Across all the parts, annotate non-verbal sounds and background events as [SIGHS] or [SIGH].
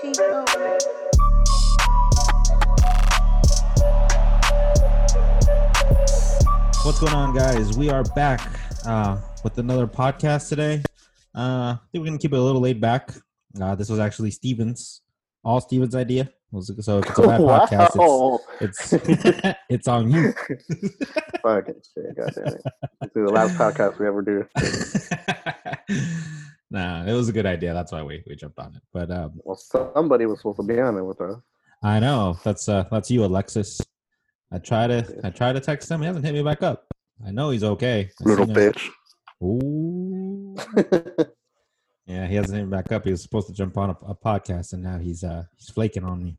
people. What's going on, guys? We are back uh, with another podcast today. Uh, I think we're gonna keep it a little laid back. Uh, this was actually Steven's, all Steven's idea. So if it's a bad [LAUGHS] podcast, it's it's, [LAUGHS] it's on you. Fucking shit, goddamn it. This is the last podcast we ever do. [LAUGHS] nah, it was a good idea. That's why we, we jumped on it. But um, Well, somebody was supposed to be on it with us. I know that's uh, that's you, Alexis. I try to I try to text him. He hasn't hit me back up. I know he's okay. I Little bitch. Ooh. [LAUGHS] Yeah, he hasn't even back up. He was supposed to jump on a, a podcast, and now he's uh he's flaking on me.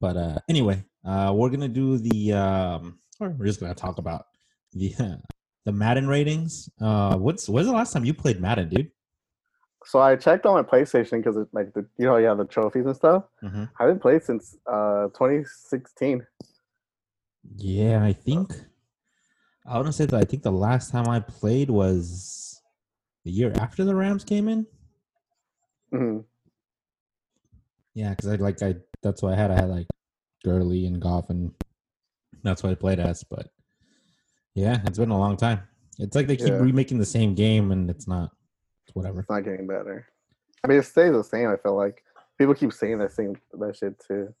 But uh anyway, uh we're gonna do the um we're just gonna talk about the [LAUGHS] the Madden ratings. Uh what's when's the last time you played Madden, dude? so I checked on my PlayStation because it's like the you know you have the trophies and stuff. Mm-hmm. I haven't played since uh 2016. Yeah, I think I want to say that I think the last time I played was the year after the Rams came in. hmm Yeah, because I like I that's what I had. I had like Gurley and Goff, and that's what I played as. But yeah, it's been a long time. It's like they keep Yeah. remaking the same game, and it's not. It's whatever. It's not getting better. I mean, it stays the same. I feel like people keep saying that same that shit too.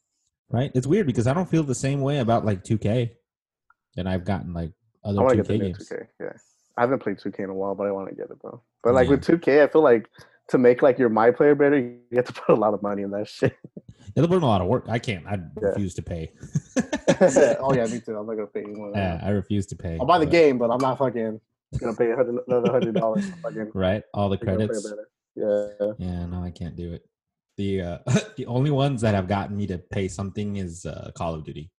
Right? It's weird because I don't feel the same way about like 2K, and I've gotten like other 2K get the new games. 2K. Yeah, I haven't played 2K in a while, but I want to get it though. But like Yeah. with 2K, I feel like to make like your my player better, you have to [LAUGHS] put a lot of money in that shit. They're putting a lot of work. I can't. I Yeah. refuse to pay. [LAUGHS] oh yeah, me [LAUGHS] too. I'm not gonna pay you more. Yeah. I refuse to pay. I'll buy the but- game, but I'm not fucking gonna pay another hundred dollars. Fucking Right? All the make my player credits. Yeah. Yeah, no, I can't do it. The uh the only ones that have gotten me to pay something is uh Call of Duty.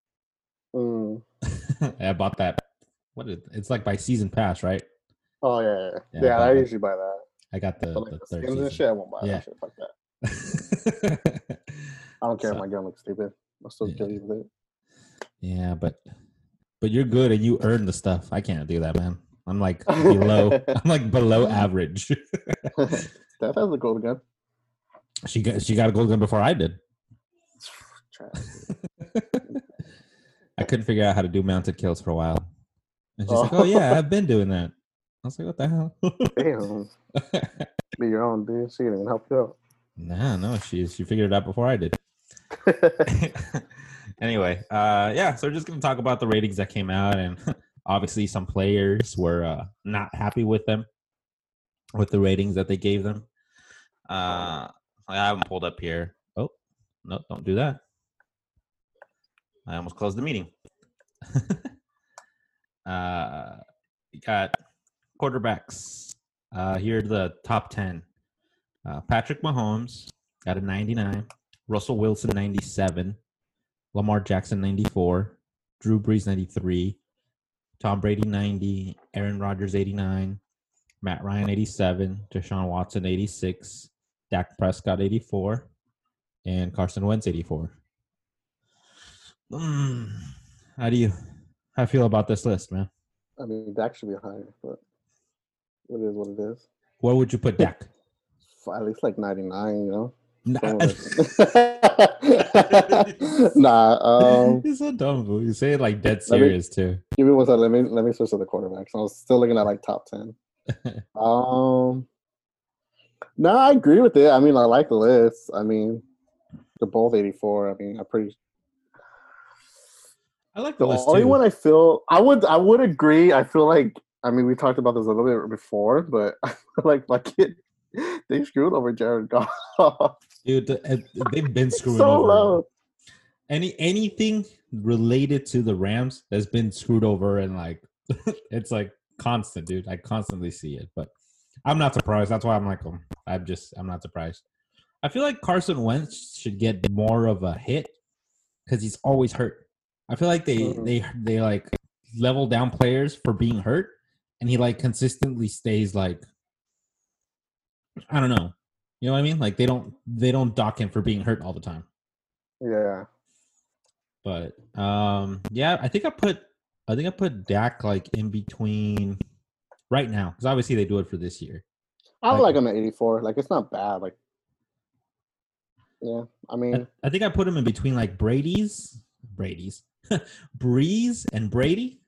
Mm. I bought that. What is it's like by season pass, right? Oh yeah, yeah. Yeah, Yeah, I I usually buy that. I got the, like the the third skins and season. shit, I won't buy Yeah. that shit. Fuck that. [LAUGHS] I don't care So- if my gun looks stupid. I'll still Yeah. kill you with it. yeah, but but you're good and you earn the stuff. I can't do that, man. I'm like [LAUGHS] below. I'm like below [LAUGHS] average. Steph has a gold gun. she got she got a gold gun before I did. [SIGHS] I couldn't figure out how to do mounted kills for a while, and she's oh. like, Oh. "Oh yeah, I've been doing that." I was like, "What the hell?" Damn. [LAUGHS] Be your own dude. She didn't even help you out. nah, no, she she figured it out before I did. [LAUGHS] [LAUGHS] anyway, uh, yeah, so we're just gonna talk about the ratings that came out, and obviously some players were uh, not happy with them, with the ratings that they gave them. Uh, I haven't pulled up here. Oh, no, don't do that. I almost closed the meeting. uh, got quarterbacks. Uh, here are the top ten. Uh, Patrick Mahomes got a 99. Russell Wilson 97, Lamar Jackson 94, Drew Brees 93, Tom Brady 90, Aaron Rodgers 89, Matt Ryan 87, Deshaun Watson 86, Dak Prescott 84, and Carson Wentz 84. Mm, how do you how feel about this list, man? I mean, Dak should be higher, but it is what it is. Where would you put Dak? At least like 99, you know? Nah. [LAUGHS] [LAUGHS] Nah, um, [LAUGHS] You're so dumb. fool. You say it like dead Let me- serious too. give me one second. Let me, let me switch to the quarterbacks. I was still looking at like top 10. Um, no, I agree with it. I mean, I like the list. I mean, they're both 84. I mean, I'm pretty. I like the The list only one I feel I would I would agree. I feel like I mean we talked about this a little bit before, but I [LAUGHS] like my kid they screwed over Jared Goff. Dude, uh, they've been [LAUGHS] screwing so over. low. Any anything related to the Rams has been screwed over, and like [LAUGHS] it's like constant, dude. I constantly see it, but I'm not surprised. That's why I'm like, um, I'm just, I'm not surprised. I feel like Carson Wentz should get more of a hit because he's always hurt. I feel like they Mhm. they they like level down players for being hurt, and he like consistently stays like, I don't know. You know what I mean? Like they don't they don't dock him for being hurt all the time. Yeah. But um yeah, I think I put I think I put Dak like in between right now because obviously they do it for this year. I Like- like him at 84. Like it's not bad. Like Yeah, I I, mean, I think I put him in between like Brady's, Brady's, [LAUGHS] Brees, and Brady.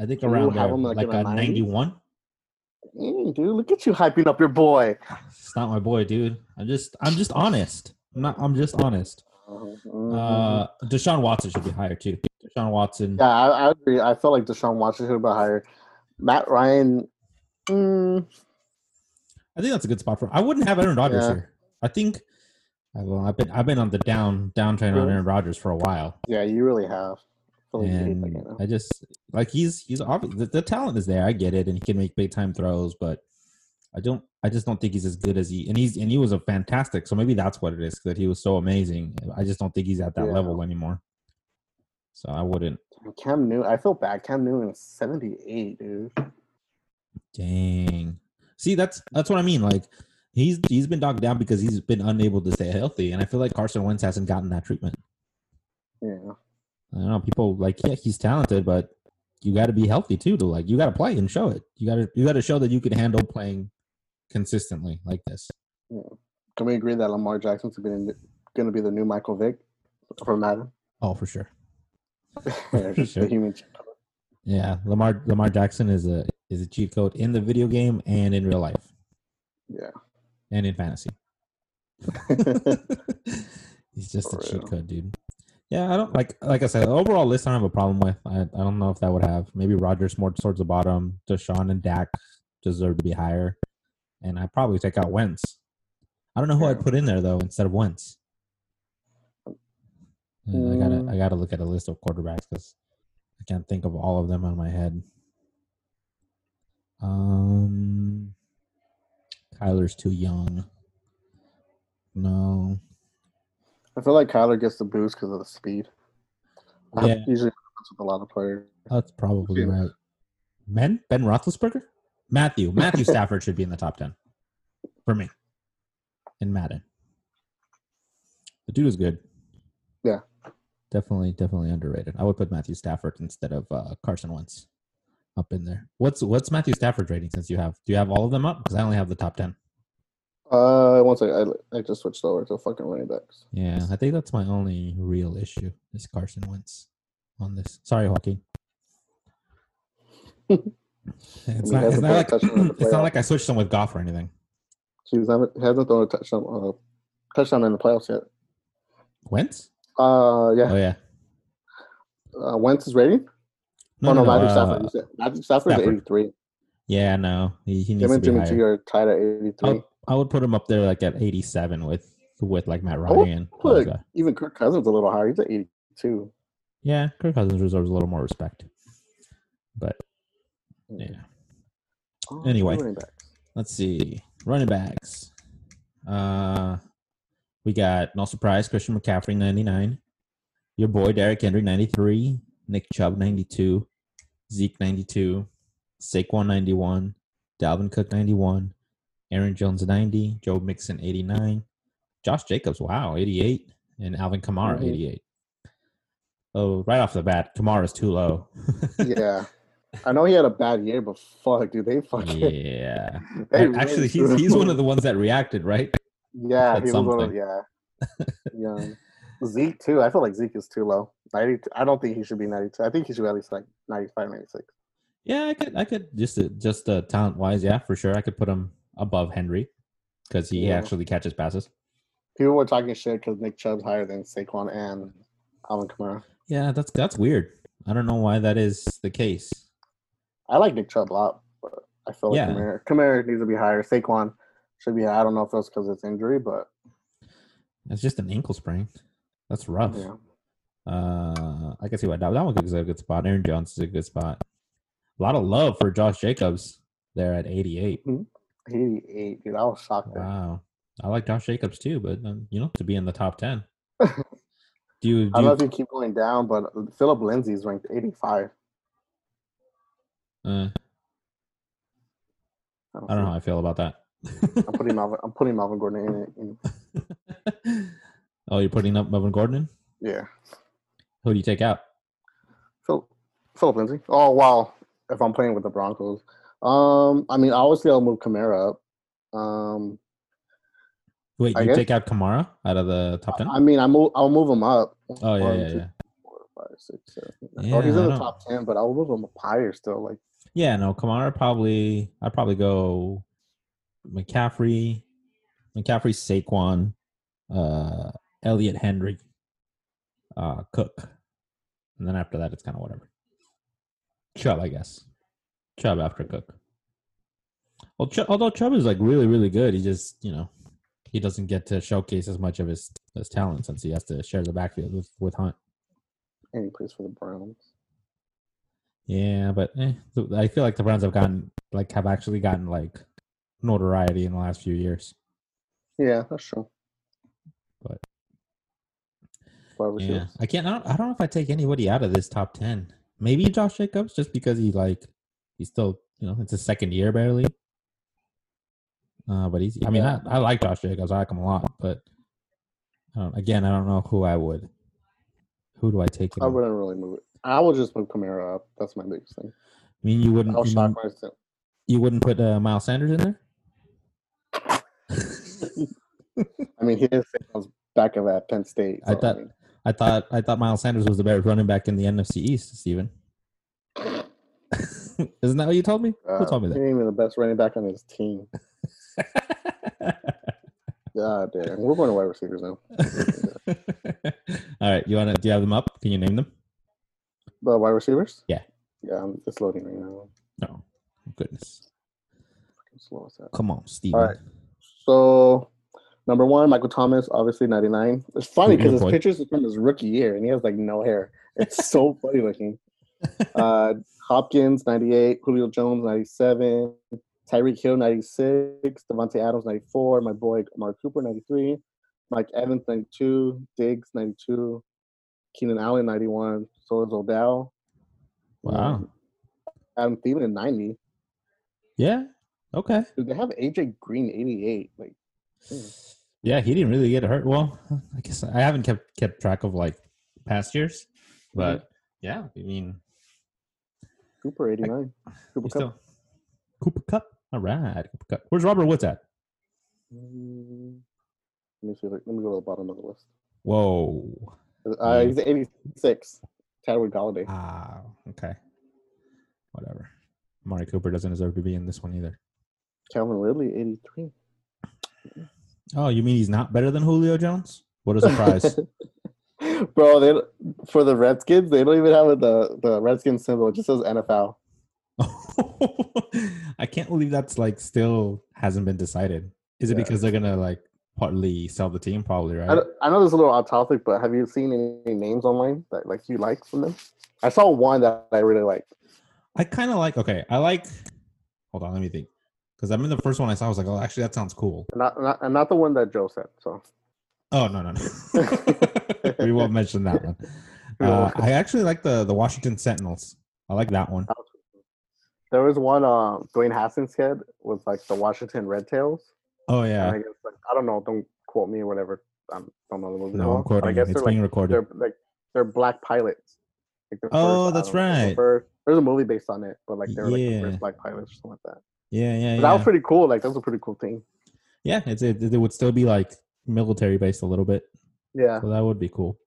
I think around there, like, like, a the 90s? 91. mm, dude, look at you hyping up your boy. It's not my boy, dude. I'm just, I'm just honest. I'm not. I'm just honest. Mhm. Uh, Deshaun Watson should be higher too. Deshaun Watson. yeah, I, I agree. I feel like Deshaun Watson should be higher. Matt Ryan, mm, I think that's a good spot for. I wouldn't have Aaron Rodgers Yeah. here. I think. Well, I've been I've been on the down down train on Aaron Rodgers for a while, yeah, you really have. I like you and. I just like he's he's obvious the, the talent is there. I get it, and he can make big time throws, but I don't. I just don't think he's as good as he and he's and he was a fantastic. So maybe that's what it is that he was so amazing. I just don't think he's at that Yeah. level anymore. So I wouldn't. Cam Newton, I feel bad. Cam Newton is 78, dude. Dang. See, that's that's what I mean. Like he's he's been dogged down because he's been unable to stay healthy, and I feel like Carson Wentz hasn't gotten that treatment. Yeah. I don't know. People like, yeah, he's talented, but you got to be healthy too. To like, you got to play and show it. You got to you got to show that you can handle playing consistently like this. Can we agree that Lamar Jackson's going to be the new Michael Vick for Madden? Oh, for sure. [LAUGHS] Yeah, just Sure. the human cheat code. Yeah, Lamar Lamar Jackson is a is a cheat code in the video game and in real life Yeah. and in fantasy. [LAUGHS] [LAUGHS] He's just For a cheat code, dude. Yeah, I don't like like I said, the overall list I don't have a problem with. I, I don't know if that would have maybe Rodgers more towards the bottom. Deshaun and Dak deserve to be higher. And I'd probably take out Wentz. I don't know who. I'd put in there though instead of Wentz. Yeah, I gotta Mm. I gotta look at a list of quarterbacks because I can't think of all of them on my head. Um Kyler's too young. No. I feel like Kyler gets the boost because of the speed. That Yeah. Usually happens with a lot of players. That's probably Yeah. right. Ben Ben Roethlisberger, Matthew Matthew Stafford should be in the top ten for me in Madden. The dude is good. Yeah. definitely definitely underrated. I would put Matthew Stafford instead of uh, Carson Wentz up in there. What's what's Matthew Stafford's rating? Since you have, do you have all of them up? Because I only have the top ten. Uh, one second. I, I just switched over to fucking running backs. Yeah, I think that's my only real issue is Carson Wentz on this. Sorry, Joaquin. [LAUGHS] It's he not, it's not like touchdown in the it's not like I switched him with Goff or anything. He hasn't, thrown a touchdown, uh, touchdown in the playoffs yet. Wentz? Uh, yeah. Oh yeah. Uh, Wentz's rating? No, oh, no, no, Matthew uh, Stafford. Matthew Stafford's Stafford. 83. Yeah, no, he, he needs Him to be Jimmy G higher. are tied at 83. I would, I would put him up there like at 87 with with like Matt Ryan. guys. even Kirk Cousins a little higher. He's at 82. Yeah, Kirk Cousins deserves a little more respect. But yeah, Oh, Anyway. let's see running backs. Uh, we got no surprise Christian McCaffrey 99, your boy Derrick Henry 93, Nick Chubb 92, Zeke 92, Saquon 91, Dalvin Cook 91, Aaron Jones 90, Joe Mixon 89, Josh Jacobs, wow, 88, and Alvin Kamara Mhm. 88. Oh, right off the bat, Kamara's too low. [LAUGHS] yeah. I know he had a bad year, but fuck, dude, they fucking. [LAUGHS] yeah. [LAUGHS] they Actually, he's he's one of the ones that reacted, right? Yeah, he was one of yeah. yeah. Zeke too. I feel like Zeke is too low. 90, I don't think he should be 92. I think he should be at least like 95, 96. Yeah, I could, I could just, uh, just uh, talent wise, yeah, for sure. I could put him above Henry because he Yeah. actually catches passes. People were talking shit because Nick Chubb's higher than Saquon and Alvin Kamara. Yeah, that's that's weird. I don't know why that is the case. I like Nick Chubb a lot, but I feel like Yeah. Kamara, Kamara needs to be higher. Saquon should be. I don't know if that's because it's injury, but It's just an ankle sprain. That's rough. yeah. Uh, I can see why that, that one is a good spot. Aaron Jones is a good spot. A lot of love for Josh Jacobs there at 88. 88, dude. I was shocked. Wow, I like Josh Jacobs too, but um, you know, to be in the top 10. [LAUGHS] Do you? Do I don't know you if you keep going down, but Phillip Lindsay's ranked 85. uh, I don't know how I feel about that. I'm putting Melvin. I'm putting Melvin Gordon in. in [LAUGHS] oh, you're putting up Melvin Gordon? in? yeah, Who do you take out? Phil, Phillip Lindsay. Oh wow! If I'm playing with the Broncos, um, I mean, obviously I'll move Kamara up. Um, Wait, I you guess- take out Kamara out of the top ten? I mean, I move, I'll move him up. Oh yeah, One, yeah, two, yeah. four, five, six, seven, eight, nine. oh, he's in I the top ten, but I'll move him up higher still. Like, Yeah, no, Kamara probably. I'd probably go McCaffrey, McCaffrey, Saquon, uh, Elliott Henry, uh, Cook, and then after that, it's kind of whatever. Chubb, I guess. Chubb after Cook. Well, Chubb, although Chubb is like really, really good, he just you know he doesn't get to showcase as much of his his talent since he has to share the backfield with with Hunt. and he plays for the Browns. Yeah, but eh, I feel like the Browns have gotten like have actually gotten like notoriety in the last few years. Yeah, that's true. But- Yeah. I can't. I don't, I don't know if I take anybody out of this top ten. Maybe Josh Jacobs, just because he like he's still you know it's his second year barely. Uh, but he's. I mean, I, I like Josh Jacobs. I like him a lot. But I don't, again, I don't know who I would. Who do I take? him I wouldn't really move it. I will just move Kamara up. That's my biggest thing. I mean, you wouldn't. I'll You, shock myself. you wouldn't put uh, Miles Sanders in there. [LAUGHS] I mean, he is back of at Penn State. I so, thought- mean, I thought I thought Miles Sanders was the better running back in the NFC East, Steven. [LAUGHS] Isn't that what you told me? Who uh, told me he ain't even the best running back on his team. [LAUGHS] God damn. We're going to wide receivers now. [LAUGHS] All right, you want to? Do you have them up? Can you name them? The wide receivers? Yeah. Yeah, I'm just loading right now. No, goodness. Slow as that. Come on, Steven. All right. So, number one, Michael Thomas, obviously 99. It's funny because his pictures is from his rookie year and he has like no hair. It's so funny looking. [LAUGHS] Uh, Hopkins, 98. Julio Jones, 97. Tyreek Hill, 96. Davante Adams, 94. My boy Amari Cooper, 93. Mike Evans, 92. Diggs, 92. Keenan Allen, 91. So is Odell. Wow. Adam Thielen, 90. Yeah. Okay. Dude, they have AJ Green, 88. Like, Yeah, he didn't really get hurt. Well, I guess I haven't kept kept track of like past years, but yeah, I mean, Cooper, 89. Cooper Kupp. still Cooper Kupp. All right, Cooper Kupp. Where's Robert Woods at? Mm, Let me see. Let me go to the bottom of the list. Whoa. Uh, he's 86. Chadwick Golladay. Ah, okay. Whatever. Amari Cooper doesn't deserve to be in this one either. Calvin Ridley, 83. Oh, you mean he's not better than Julio Jones? What a surprise. [LAUGHS] Bro, they for the Redskins, they don't even have the the Redskins symbol. It just says NFL. [LAUGHS] I can't believe that's like still hasn't been decided. Is it Yeah. because they're gonna like partly sell the team? Probably, right? I, I know this is a little off topic, but have you seen any names online that like you like from them? I saw one that I really liked. I kind of like. Okay, I like. Hold on, let me think. Because I mean, the first one I saw I was like, oh, actually, that sounds cool. Not not and not the one that Joe said. So Oh no no no. [LAUGHS] we won't mention that one. Uh, I actually like the the Washington Sentinels. I like that one. there was one uh, Dwayne Haskins kid was like the Washington Red Tails. Oh yeah. I guess like I don't know, don't quote me or whatever. I don't know the movie. No, I'm but I guess It's they're being like recorded. they're like they're black pilots. Like the Oh, I that's know, right. first- there's a movie based on it, but like they're like the first black pilots or something like that. Yeah yeah But that was pretty cool. Like that was a pretty cool thing. Yeah, it's it, it would still be like military based a little bit. Yeah. So that would be cool.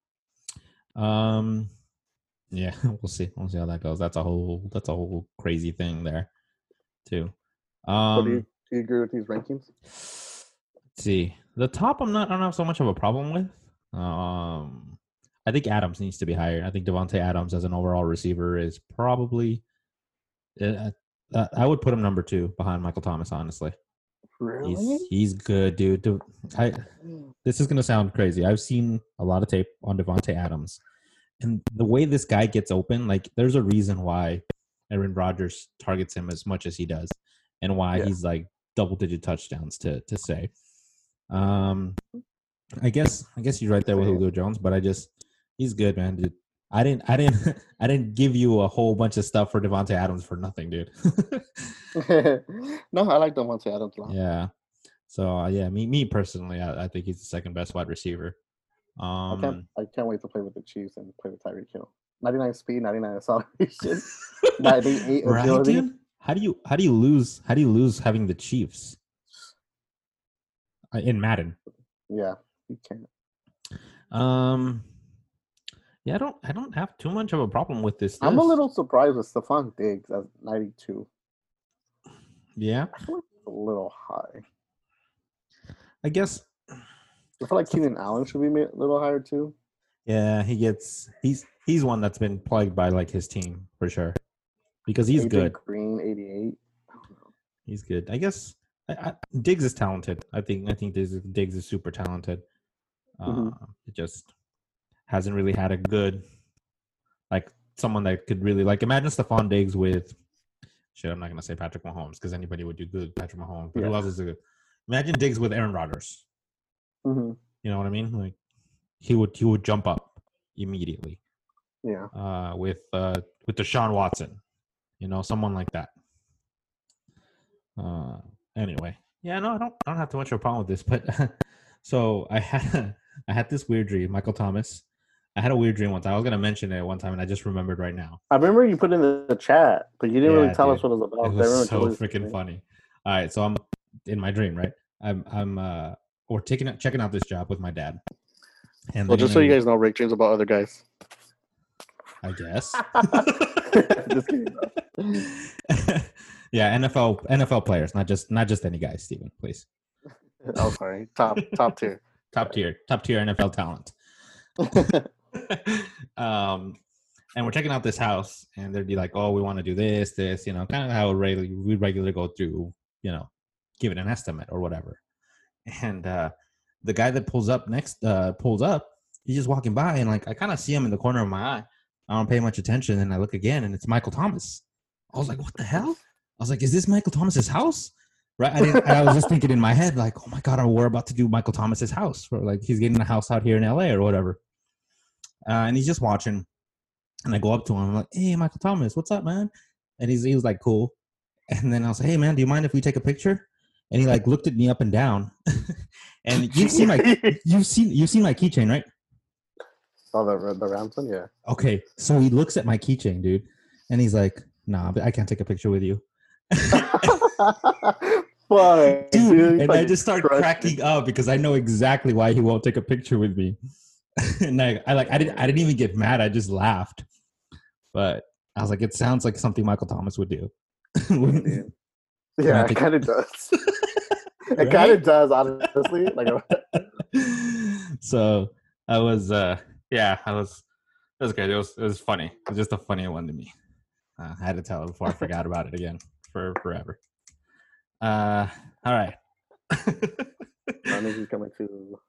Um, yeah, [LAUGHS] we'll see. We'll see how that goes. That's a whole that's a whole crazy thing there, too. So Um, do you do you agree with these rankings? let's see the top. I'm not. I don't have so much of a problem with. Um, I think Adams needs to be higher. I think Davante Adams as an overall receiver is probably. Uh, I would put him number two behind Michael Thomas. Honestly, Really? he's he's good, dude. Dude, I this is gonna sound crazy. I've seen a lot of tape on Davante Adams, and the way this guy gets open, like there's a reason why Aaron Rodgers targets him as much as he does, and why Yeah. he's like double digit touchdowns to to say. Um, I guess I guess you're right there with. Julio Jones, but I just he's good, man. Dude. I didn't I didn't [LAUGHS] I didn't give you a whole bunch of stuff for Davante Adams for nothing, dude. [LAUGHS] no, I like Davante Adams a lot. Yeah. So uh, yeah, me me personally, I, I think he's the second best wide receiver. Um, I can't Um, I can't wait to play with the Chiefs and play with Tyreek Hill. 99 speed, 99 acceleration, [LAUGHS] 98 right, agility. dude? How do you how do you lose how do you lose having the Chiefs Uh, in Madden? Yeah, you can't. Um, yeah, I don't, I don't have too much of a problem with this. I'm a little surprised with Stefon Diggs at 92. yeah. I feel like it's a little high. I guess, I feel like Keenan Allen should be a little higher too. yeah, he gets, he's, he's one that's been plagued by like his team for sure, because he's good. Green, 88. He's good. I guess I, I, Diggs is talented. I think, I think Diggs, is- Diggs is super talented. Uh, Mhm. It just hasn't really had a good, like someone that could really like. Imagine Stefon Diggs with, shit. I'm not gonna say Patrick Mahomes because anybody would do good Patrick Mahomes. But who Yeah. else is good? Imagine Diggs with Aaron Rodgers. hmm You know what I mean? Like he would he would jump up immediately. Yeah. Uh, with uh with Deshaun Watson, you know, someone like that. Uh, anyway, yeah, no, I don't I don't have too much of a problem with this, but [LAUGHS] so I had [LAUGHS] I had this weird dream, Michael Thomas. I had a weird dream once. I was gonna mention it one time, and I just remembered right now. I remember you put in the, the chat, but you didn't Yeah, really tell dude. us what it was about. it was so freaking forgetting. funny. All right, so I'm in my dream, right? I'm I'm uh or taking out checking out this job with my dad. And Well, just so you guys know, Rick dreams about other guys. I guess. [LAUGHS] [LAUGHS] just kidding. bro. yeah, NFL NFL players, not just not just any guys, Steven, please. Oh, sorry. Top top tier. Top tier, top tier NFL talent. [LAUGHS] [LAUGHS] um and we're checking out this house and they'd be like, Oh, we want to do this, this, you know, kind of how regularly we regularly go through, you know, give it an estimate or whatever. And uh the guy that pulls up next uh pulls up, he's just walking by and like I kind of see him in the corner of my eye. I don't pay much attention and I look again and it's Michael Thomas. I was like, What the hell? I was like, Is this Michael Thomas's house? Right. I I was just thinking in my head, like, oh my god, we're about to do Michael Thomas's house. Or like he's getting a house out here in LA or whatever. Uh, and he's just watching. And I go up to him, I'm like, hey, Michael Thomas, what's up, man? And he's he was like, cool. And then I was like, hey man, do you mind if we take a picture? And he like looked at me up and down. [LAUGHS] and you've seen my [LAUGHS] you've seen you've seen my keychain, right? oh, the the Rams one, yeah. Okay. So he looks at my keychain, dude, and he's like, nah, but I can't take a picture with you. [LAUGHS] Fuck, dude, you and I just start cracking up because I know exactly why he won't take a picture with me. [LAUGHS] and I, I like I didn't I didn't even get mad. I just laughed. But I was like, it sounds like something Michael Thomas would do. [LAUGHS] Yeah, it kind of does. [LAUGHS] It Right? kind of does, honestly. Like, so I was uh yeah, I was it was good. It was it was funny. It was just a funny one to me. Uh, I had to tell it before I forgot about it again for forever. Uh all right. Coming to.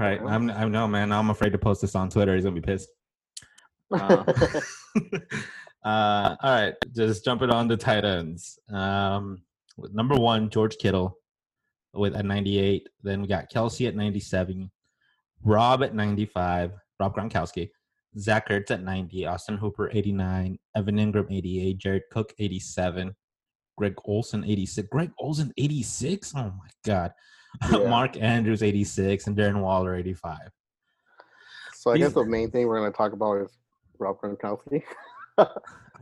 Right. I'm I know, man. I'm afraid to post this on Twitter. He's gonna be pissed. [LAUGHS] Uh, [LAUGHS] uh, all right, just jumping on the tight ends. Um, number one, George Kittle with a 98. Then we got Kelce at 97, Rob at 95, Rob Gronkowski, Zach Ertz at 90, Austin Hooper 89, Evan Engram 88, Jared Cook 87, Greg Olsen 86. Greg Olsen 86? Oh my god. [LAUGHS] Yeah. Mark Andrews 86 and Darren Waller 85. so I These- guess the main thing we're going to talk about is Rob Gronkowski. Are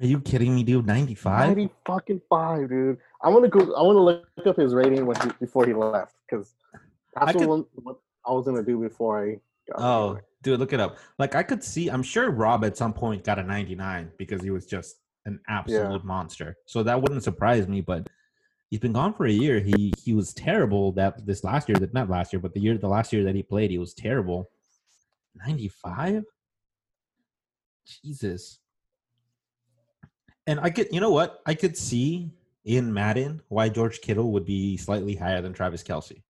you kidding me, dude? 95? 90 fucking five, dude. I want to go. I want to look up his rating when he, before he left because that's I could- what, what I was gonna do before I. Got Oh, here. dude, look it up. Like I could see, I'm sure Rob at some point got a 99 because he was just an absolute monster. So that wouldn't surprise me. But he's been gone for a year. He he was terrible that this last year. That not last year, but the year the last year that he played, he was terrible. 95. Jesus. And I could, you know what? I could see in Madden why George Kittle would be slightly higher than Travis Kelce.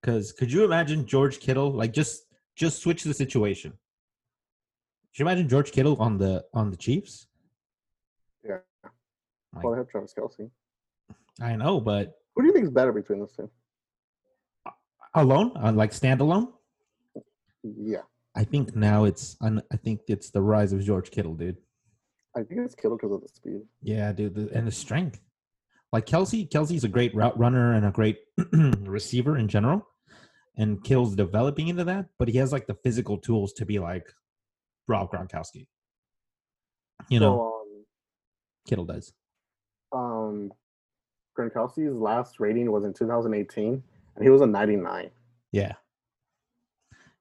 Because could you imagine George Kittle like just just switch the situation? Could you imagine George Kittle on the on the Chiefs? Yeah. Like, Well, I have Travis Kelce. I know, but Who do you think is better between those two? alone, on like standalone, Yeah, I think now it's I I think it's the rise of George Kittle, dude. I think it's Kittle because of the speed. Yeah, dude, the, and the strength. Like Kelce, Kelce's a great route runner and a great [CLEARS THROAT] receiver in general, and Kittle's developing into that. But he has like the physical tools to be like Rob Gronkowski. You know, so, Kittle does. um, um, Gronkowski's last rating was in 2018, and he was a 99. Yeah,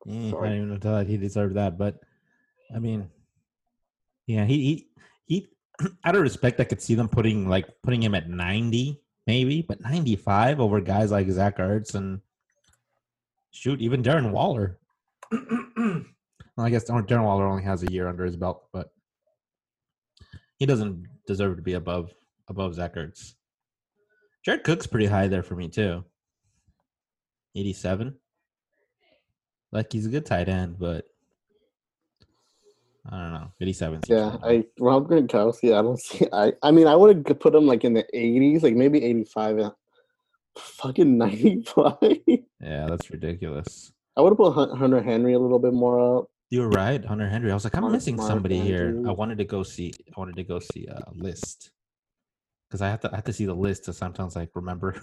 Eh, I don't even know that he deserved that, but I mean, yeah, he he he. [CLEARS THROAT] Out of respect, I could see them putting like putting him at ninety, maybe, but ninety five over guys like Zach Ertz and shoot, even Darren Waller. [CLEARS THROAT] well, I guess Darren Waller only has a year under his belt, but he doesn't deserve to be above above Zach Ertz. Jared Cook's pretty high there for me too. Eighty seven. Like he's a good tight end, but I don't know. 87. Yeah. I Rob Gronkowski. I don't see. I I mean, I would have put him like in the 80s, like maybe 85. and Fucking 95. yeah, that's ridiculous. I would have put Hunter Henry a little bit more up. You were right, Hunter Henry. I was like, I'm Mark- missing somebody here. I wanted to go see. I wanted to go see a list because I have to. I have to see the list to sometimes like remember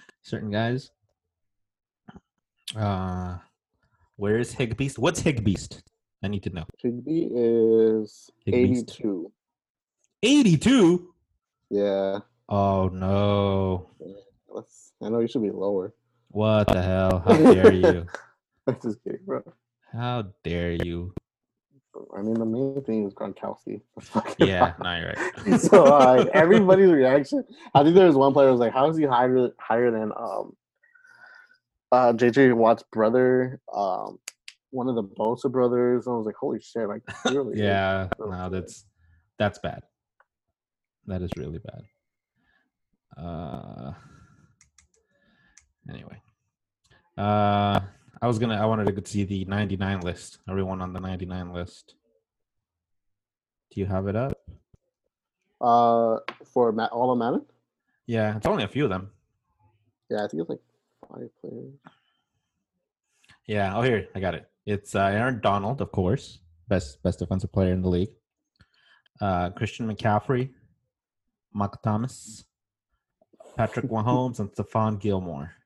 [LAUGHS] certain guys. Uh, where is Higbeast? What's Higbeast? I need to know. Higbee is Higbeast. 82. 82. Yeah, Oh no! I know you should be lower. What the hell? How [LAUGHS] dare you? I'm just kidding, bro. How dare you? I mean, the main thing is Gronkowski. [LAUGHS] Yeah, no, you're right. [LAUGHS] so like everybody's reaction. I think there was one player who was like, "How is he higher higher than um uh JJ Watt's brother, um one of the Bosa brothers?" And I was like, "Holy shit!" Like, [LAUGHS] really? yeah, so no, that's that's bad. That is really bad. Uh anyway. Uh I was gonna I wanted to see the 99 list. Everyone on the 99 list. Do you have it up? Uh, for Matt, all of Madden. Yeah, it's only a few of them. Yeah, I think it's like five players. Yeah, oh here, I got it. It's uh, Aaron Donald, of course, best best defensive player in the league. Uh, Christian McCaffrey, Mike Thomas, Patrick [LAUGHS] Mahomes, and Stephon Gilmore.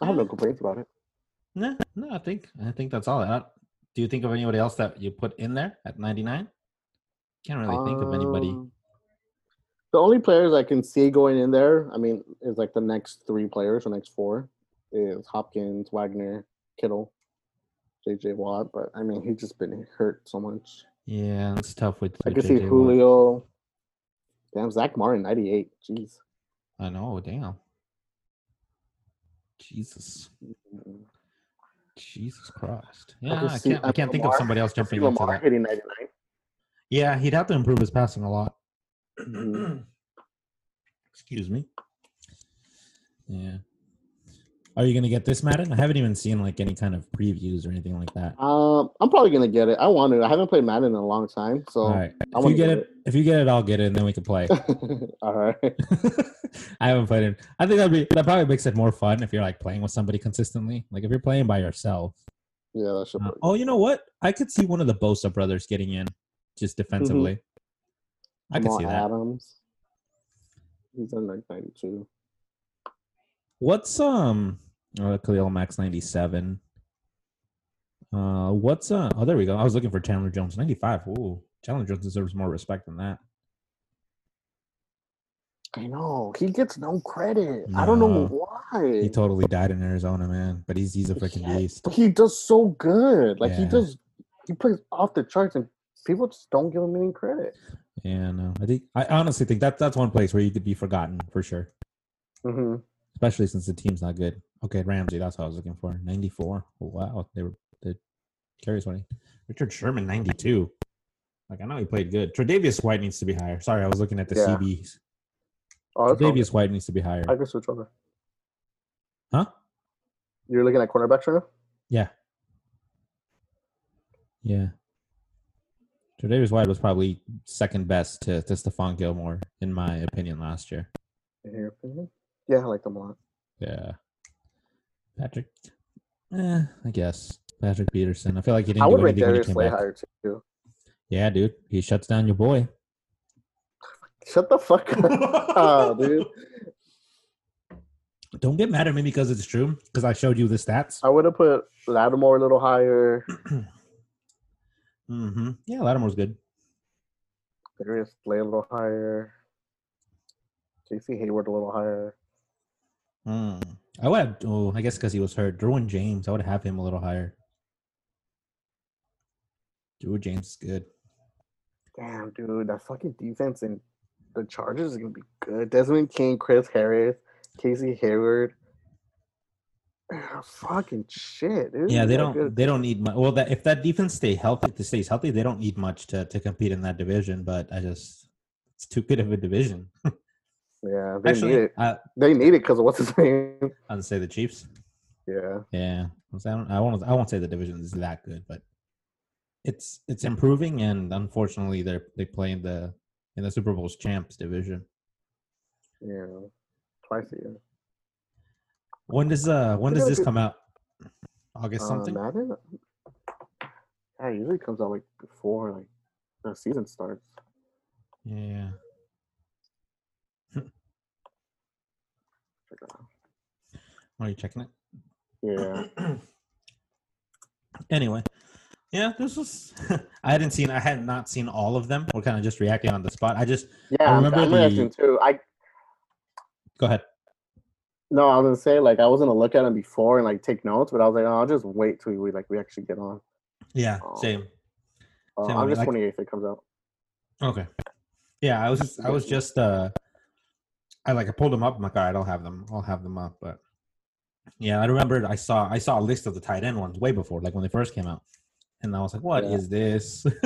I have no complaints about it. No, no, I think I think that's all. Uh, do you think of anybody else that you put in there at ninety nine? Can't really think of anybody. Um, The only players I can see going in there, I mean, is like the next three players or next four is Hopkins, Wagner, Kittle, JJ Watt. But I mean, he's just been hurt so much. Yeah, it's tough with. I with can see JJ Watt. Julio. Damn, Zack Martin, 98. Jeez. I know. Damn. Jesus. Jesus Christ. I Yeah, can I see- can't. I I can't mean, think of somebody else jumping into Lamar that. hitting 99. Yeah, he'd have to improve his passing a lot. Mhm. [CLEARS THROAT] Excuse me. Yeah. Are you gonna get this, Madden? I haven't even seen like any kind of previews or anything like that. Um, I'm probably gonna get it. I want it. I haven't played Madden in a long time, so All right. If you get get it, if you get it, I'll get it, and then we can play. [LAUGHS] all right. [LAUGHS] I haven't played it. I think that'd be that probably makes it more fun if you're like playing with somebody consistently. Like if you're playing by yourself. Yeah, that should. Uh, oh, you know what? I could see one of the Bosa brothers getting in, just defensively. I could Jamal see that. Adams. He's in like 92. What's um? Oh, Khalil Mack ninety seven. Uh, what's uh? Oh, there we go. I was looking for Chandler Jones ninety five. Ooh, Chandler Jones deserves more respect than that. I know he gets no credit. I don't know why. He totally died in Arizona, man. But he's he's a freaking Yeah, beast. But he does so good. Like he does. He plays off the charts, and people just don't give him any credit. Yeah, no. I think I honestly think that that's one place where you could be forgotten for sure. hmm especially since the team's not good. Okay, Ramsey, that's what I was looking for. 94. Oh, wow, they were the carries funny. Richard Sherman, 92. Like I know he played good. Tre'Davious White needs to be higher. Sorry, I was looking at the Yeah. CBs. Oh, Tre'Davious White needs to be higher. I can switch over. Huh? You're looking at cornerbacks right now. Yeah. Yeah. Tre'Davious White was probably second best to, to Stephon Gilmore, in my opinion, last year. In your opinion? Yeah, I like them a lot. Yeah. Patrick. Eh, I guess. Patrick Peterson. I feel like he didn't I do would rate anything when he Darius came Slay back. higher too. Yeah, dude. He shuts down your boy. Shut the fuck up, [LAUGHS] oh, dude. Don't get mad at me because it's true. Because I showed you the stats. I would have put Lattimore a little higher. [CLEARS THROAT] hmm Yeah, Lattimore's good. Darius Slay a little higher. JC Hayward a little higher. Mm. I would have. Oh, I guess because he was hurt. Derwin James. I would have him a little higher. Derwin James is good. Damn, dude, that fucking defense and the Chargers is gonna be good. Desmond King, Chris Harris, Casey Hayward. Ah, fucking shit, dude. Yeah, they don't. good. They don't need much. Well, that if that defense stay healthy, stays healthy, they don't need much to to compete in that division. But I just, it's too good of a division. [LAUGHS] Yeah, they Actually, need it. I, They need it because of what's his [LAUGHS] name. I'd say the Chiefs. Yeah, Yeah, I don't. I won't. I won't say the division is that good, but it's it's improving. And unfortunately, they're they play in the in the Super Bowl's champs division. yeah, twice a year. When does uh when does this come out? August Uh, something. Madden. Yeah, it usually comes out like before like the season starts. Yeah. Check it out. Are you checking it? Yeah, [CLEARS THROAT] Anyway, yeah, this was. [LAUGHS] I hadn't seen. I had not seen all of them. We're kind of just reacting on the spot. I just yeah. I'm, remember I'm the- reacting too. I go ahead. no, I was gonna say like I was gonna look at them before and like take notes, but I was like, oh, I'll just wait till we like we actually get on. Yeah, Oh. same. Uh, Same August twenty eighth it comes out. Okay. Yeah, I was just. I was just. uh I like. I pulled them up. I'm like, all right, I'll have them. I'll have them up. But yeah, I remembered. I saw. I saw a list of the tight end ones way before, like when they first came out, and I was like, "What is Yeah. this?" [LAUGHS]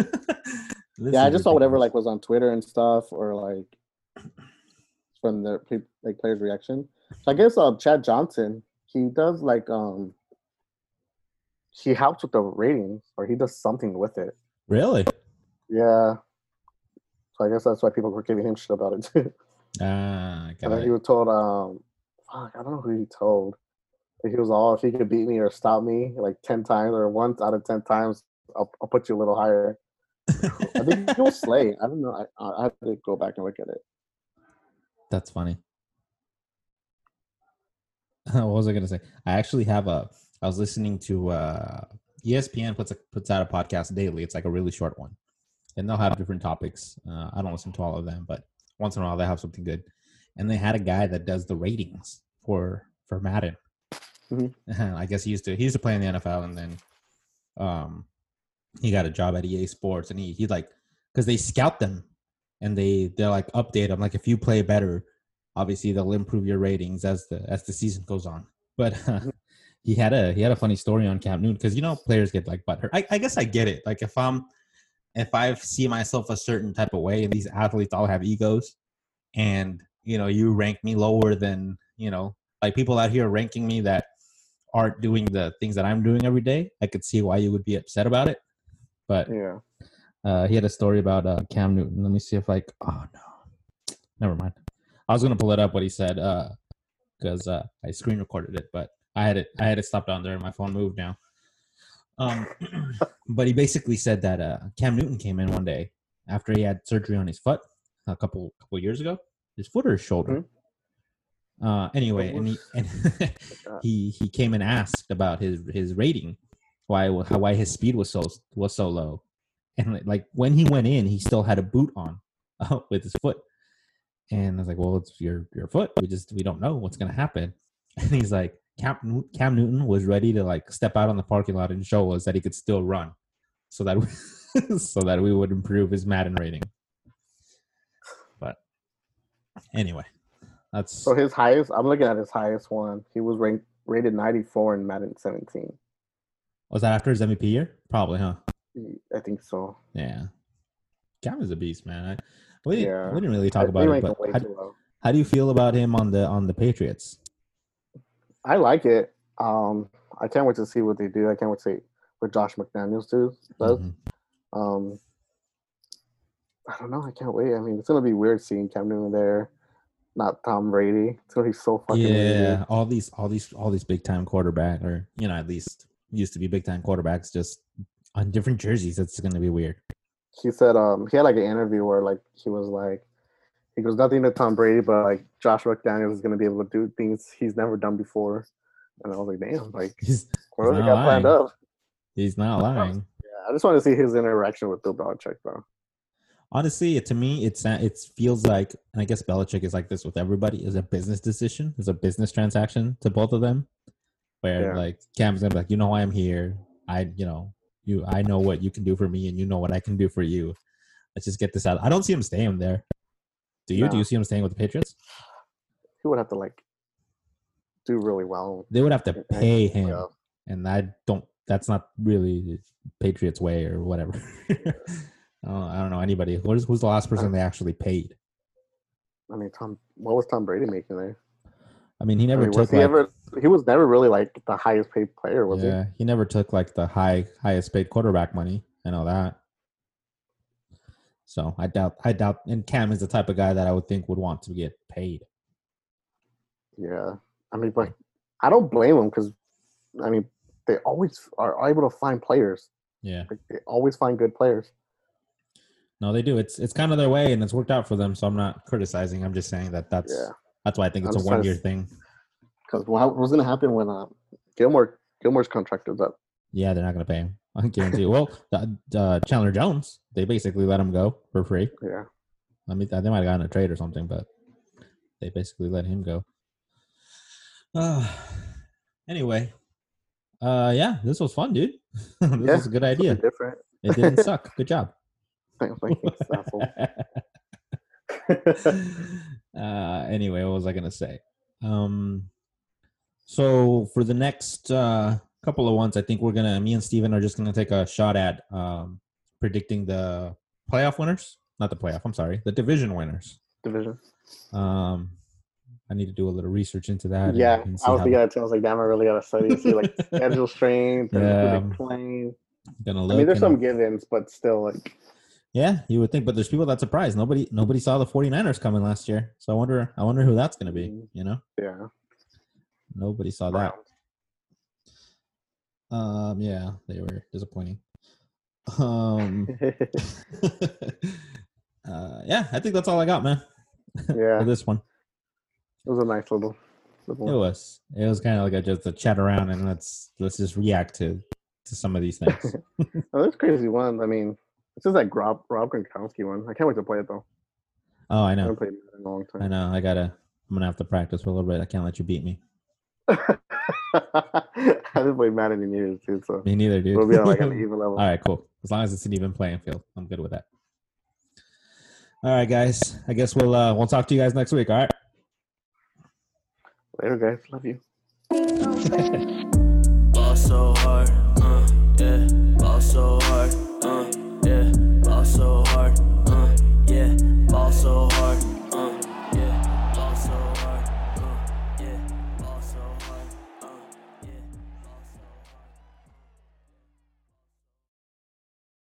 This yeah, I just saw whatever like was on Twitter and stuff, or like from the like players' reaction. So I guess uh, Chad Johnson, he does like um he helps with the ratings, or he does something with it. Really? Yeah. So I guess that's why people were giving him shit about it too. [LAUGHS] Ah, And got then he was told, um, fuck, I don't know who he told. He was all, if he could beat me or stop me like 10 times or once out of 10 times, I'll, I'll put you a little higher. [LAUGHS] I think it was Slay. I don't know. I, I have to go back and look at it. That's funny. [LAUGHS] what was I gonna say? I actually have a. I was listening to uh, ESPN puts a, puts out a podcast daily. It's like a really short one, and they'll have different topics. Uh, I don't listen to all of them, but once in a while they have something good. And they had a guy that does the ratings for for Madden. Mhm. [LAUGHS] I guess he used to he used to play in the NFL, and then um, he got a job at EA Sports, and he he like because they scout them and they they're like update them like if you play better obviously they'll improve your ratings as the as the season goes on but uh, [LAUGHS] he had a he had a funny story on Cam Newton because you know players get like butthurt I, I guess I get it like if I'm if I see myself a certain type of way and these athletes all have egos and you know you rank me lower than you know like people out here ranking me that aren't doing the things that I'm doing every day I could see why you would be upset about it but Yeah. uh, he had a story about uh, Cam Newton. Let me see if like oh no, never mind. I was gonna pull it up what he said because uh, I screen recorded it, but I had it I had it stopped on there and my phone moved now. Um, but he basically said that uh, Cam Newton came in one day after he had surgery on his foot a couple couple years ago. His foot or his shoulder. Uh, anyway, and he and [LAUGHS] [LAUGHS] he he came and asked about his his rating, why how why his speed was so was so low, and like- like when he went in, he still had a boot on [LAUGHS] uh, with his foot, and I was like, well, it's your your foot. We just we don't know what's gonna happen, and he's like, Cam Cam Newton was ready to like step out on the parking lot and show us that he could still run, so that we, [LAUGHS] so that we would improve his Madden rating. But anyway, that's So his highest, I'm looking at his highest one. He was ranked rated 94 in Madden 17. was that after his MVP year? Probably, huh? I think so. Yeah. Cam is a beast, man. I, we, didn't, Yeah. we didn't really talk I- about it, but how, how do you feel about him on the on the Patriots? I like it. Um, I can't wait to see what they do. I can't wait to see what Josh McDaniels do, does. Mhm. Um, I don't know. I can't wait. I mean, it's gonna be weird seeing Cam Newton there, not Tom Brady. It's gonna be so fucking Yeah, weird. all these all these all these big time quarterback or you know at least used to be big time quarterbacks just on different jerseys. It's going to be weird. He said um he had like an interview where like he was like he goes nothing to Tom Brady, but like Josh McDaniels is gonna be able to do things he's never done before. And I was like, damn, like [LAUGHS] He's what else he not got planned up? he's not [LAUGHS] lying. Yeah, I just want to see his interaction with Bill Belichick, bro. honestly, to me, it's it feels like, and I guess Belichick is like this with everybody, is a business decision, is a business transaction to both of them, where Yeah. like Cam's gonna be like, you know, why I'm here. I, you know, you, I know what you can do for me, and you know what I can do for you. Let's just get this out. I don't see him staying there. Do you? Do you see him staying with the Patriots? He would have to like do really well. They would have to pay him, Yeah. and I don't. That's not really Patriots way or whatever. [LAUGHS] I, don't, I don't know anybody. Who's who's the last person they actually paid? I mean, Tom. What was Tom Brady making there? I mean, he I never mean, took he like, ever? He was never really like the highest paid player, was he? yeah, he never took like the high highest paid quarterback money. I know that. So I doubt I doubt and Cam is the type of guy that I would think would want to get paid. Yeah. I mean, but I don't blame him because, I mean, they always are able to find players. Yeah. Like, they always find good players. No, they do. It's it's kind of their way and it's worked out for them. So I'm not criticizing. I'm just saying that that's Yeah. that's why I think I'm it's a just one year thing. Because what was going to happen when uh, Gilmore Gilmore's contract is up? Yeah, they're not going to pay him. I guarantee. Well, uh, Chandler Jones, they basically let him go for free. Yeah. I mean, they might have gotten a trade or something, but they basically let him go. Uh, [SIGHS] anyway, uh, yeah, this was fun, dude. [LAUGHS] this Yeah, was a good idea. different. It didn't suck. Good job. [LAUGHS] Thanks, [LAUGHS] uh, anyway, what was I gonna say? Um, so for the next uh, couple of ones, I think we're gonna me and Steven are just gonna take a shot at um, predicting the playoff winners. Not the playoff. I'm sorry, the division winners. Division. Um, I need to do a little research into that. Yeah, and see I was thinking that too. I was like, damn, I really got to study and see like [LAUGHS] schedule strength and Yeah, who they playing. gonna I look. mean, there's some give-ins, but still, like, Yeah, you would think, but there's people that surprised. Nobody nobody saw the 49ers coming last year. So I wonder I wonder who that's gonna be, Mhm. you know? yeah. Nobody saw that. Um yeah, they were disappointing. Um [LAUGHS] [LAUGHS] [LAUGHS] uh yeah, I think that's all I got, man. yeah, For this one. It was a nice little. little It was. It was kind of like a, just a chat around and let's let's just react to to some of these things. oh, that's crazy one. I mean, it's just that Rob Rob Gronkowski one. I can't wait to play it though. oh, I know. I haven't played it in a long time. I know. I gotta I'm gonna have to practice for a little bit. I can't let you beat me. [LAUGHS] I haven't played Madden in years, dude. So Me neither, dude. we'll be on like an [LAUGHS] even level. All right, cool. As long as it's an even playing field, I'm good with that. All right, guys. I guess we'll uh, we'll talk to you guys next week. All right. Later, guys. Love you. Ball so hard,